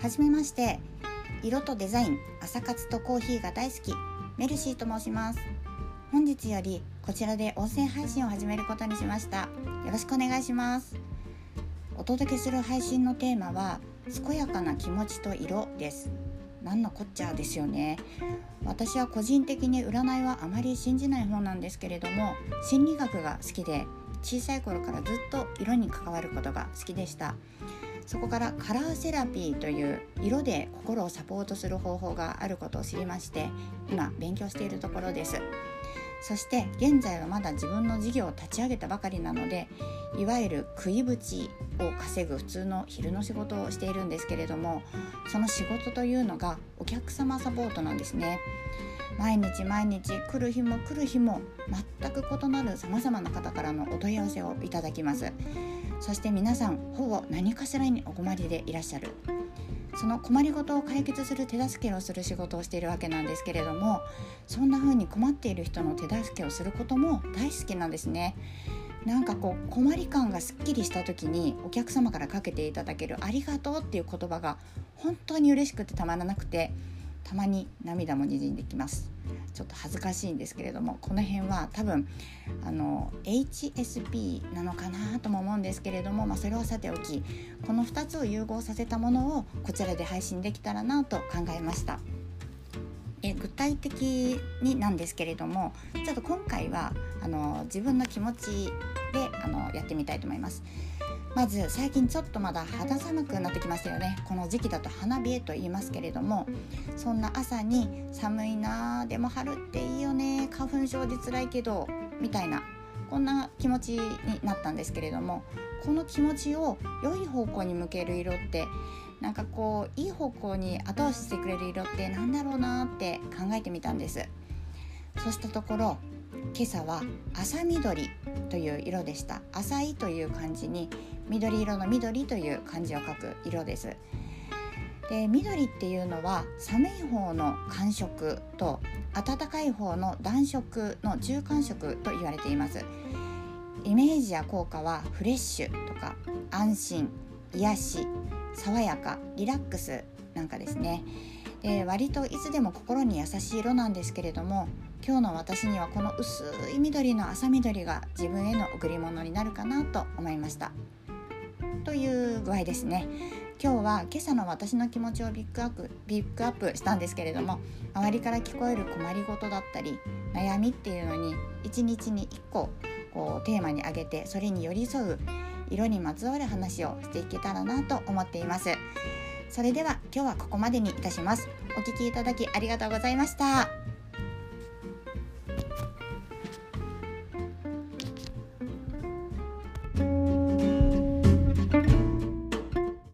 はじめまして。色とデザイン朝活とコーヒーが大好きメルシーと申します。本日よりこちらで音声配信を始めることにしました。よろしくお願いします。お届けする配信のテーマは健やかな気持ちと色です。何のこっちゃですよね。私は個人的に占いはあまり信じない方なんですけれども心理学が好きで小さい頃からずっと色に関わることが好きでした。そこからカラーセラピーという色で心をサポートする方法があることを知りまして今勉強しているところです。そして現在はまだ自分の事業を立ち上げたばかりなのでいわゆる食いぶちを稼ぐ普通の昼の仕事をしているんですけれどもその仕事というのがお客様サポートなんですね。毎日毎日来る日も来る日も全く異なるさまざまな方からのお問い合わせをいただきます。そして皆さんほぼ何かしらにお困りでいらっしゃる。その困りごとを解決する手助けをする仕事をしているわけなんですけれどもそんな風に困っている人の手助けをすることも大好きなんですね。なんかこう困り感がすっきりした時にお客様からかけていただける「ありがとう」っていう言葉が本当に嬉しくてたまらなくてたまに涙もにじんできますちょっと恥ずかしいんですけれどもこの辺は多分あの HSP なのかなとも思うんですけれども、まあ、それはさておきこの2つを融合させたものをこちらで配信できたらなと考えました。え具体的になんですけれどもちょっと今回はあの自分の気持ちであのやってみたいと思います。まず最近ちょっとまだ肌寒くなってきましたよね。この時期だと花冷えと言いますけれどもそんな朝に寒いなでも春っていいよね。花粉症で辛いけどみたいなこんな気持ちになったんですけれどもこの気持ちを良い方向に向ける色ってなんかこういい方向に後押ししてくれる色って何だろうなって考えてみたんです。そうしたところ今朝は朝緑という色でした。浅いという漢字に緑色の緑という漢字を書く色です。で緑っていうのは寒い方の寒色と暖かい方の暖色の中間色と言われています。イメージや効果はフレッシュとか安心癒し爽やかリラックスなんかですね。で割といつでも心に優しい色なんですけれども今日の私にはこの薄い緑の朝緑が自分への贈り物になるかなと思いました。という具合ですね。今日は今朝の私の気持ちをビッグアップビッグアップしたんですけれども周りから聞こえる困りごとだったり悩みっていうのに一日に1個こうテーマに挙げてそれに寄り添う色にまつわる話をしていけたらなと思っています。それでは今日はここまでにいたします。お聴きいただきありがとうございました。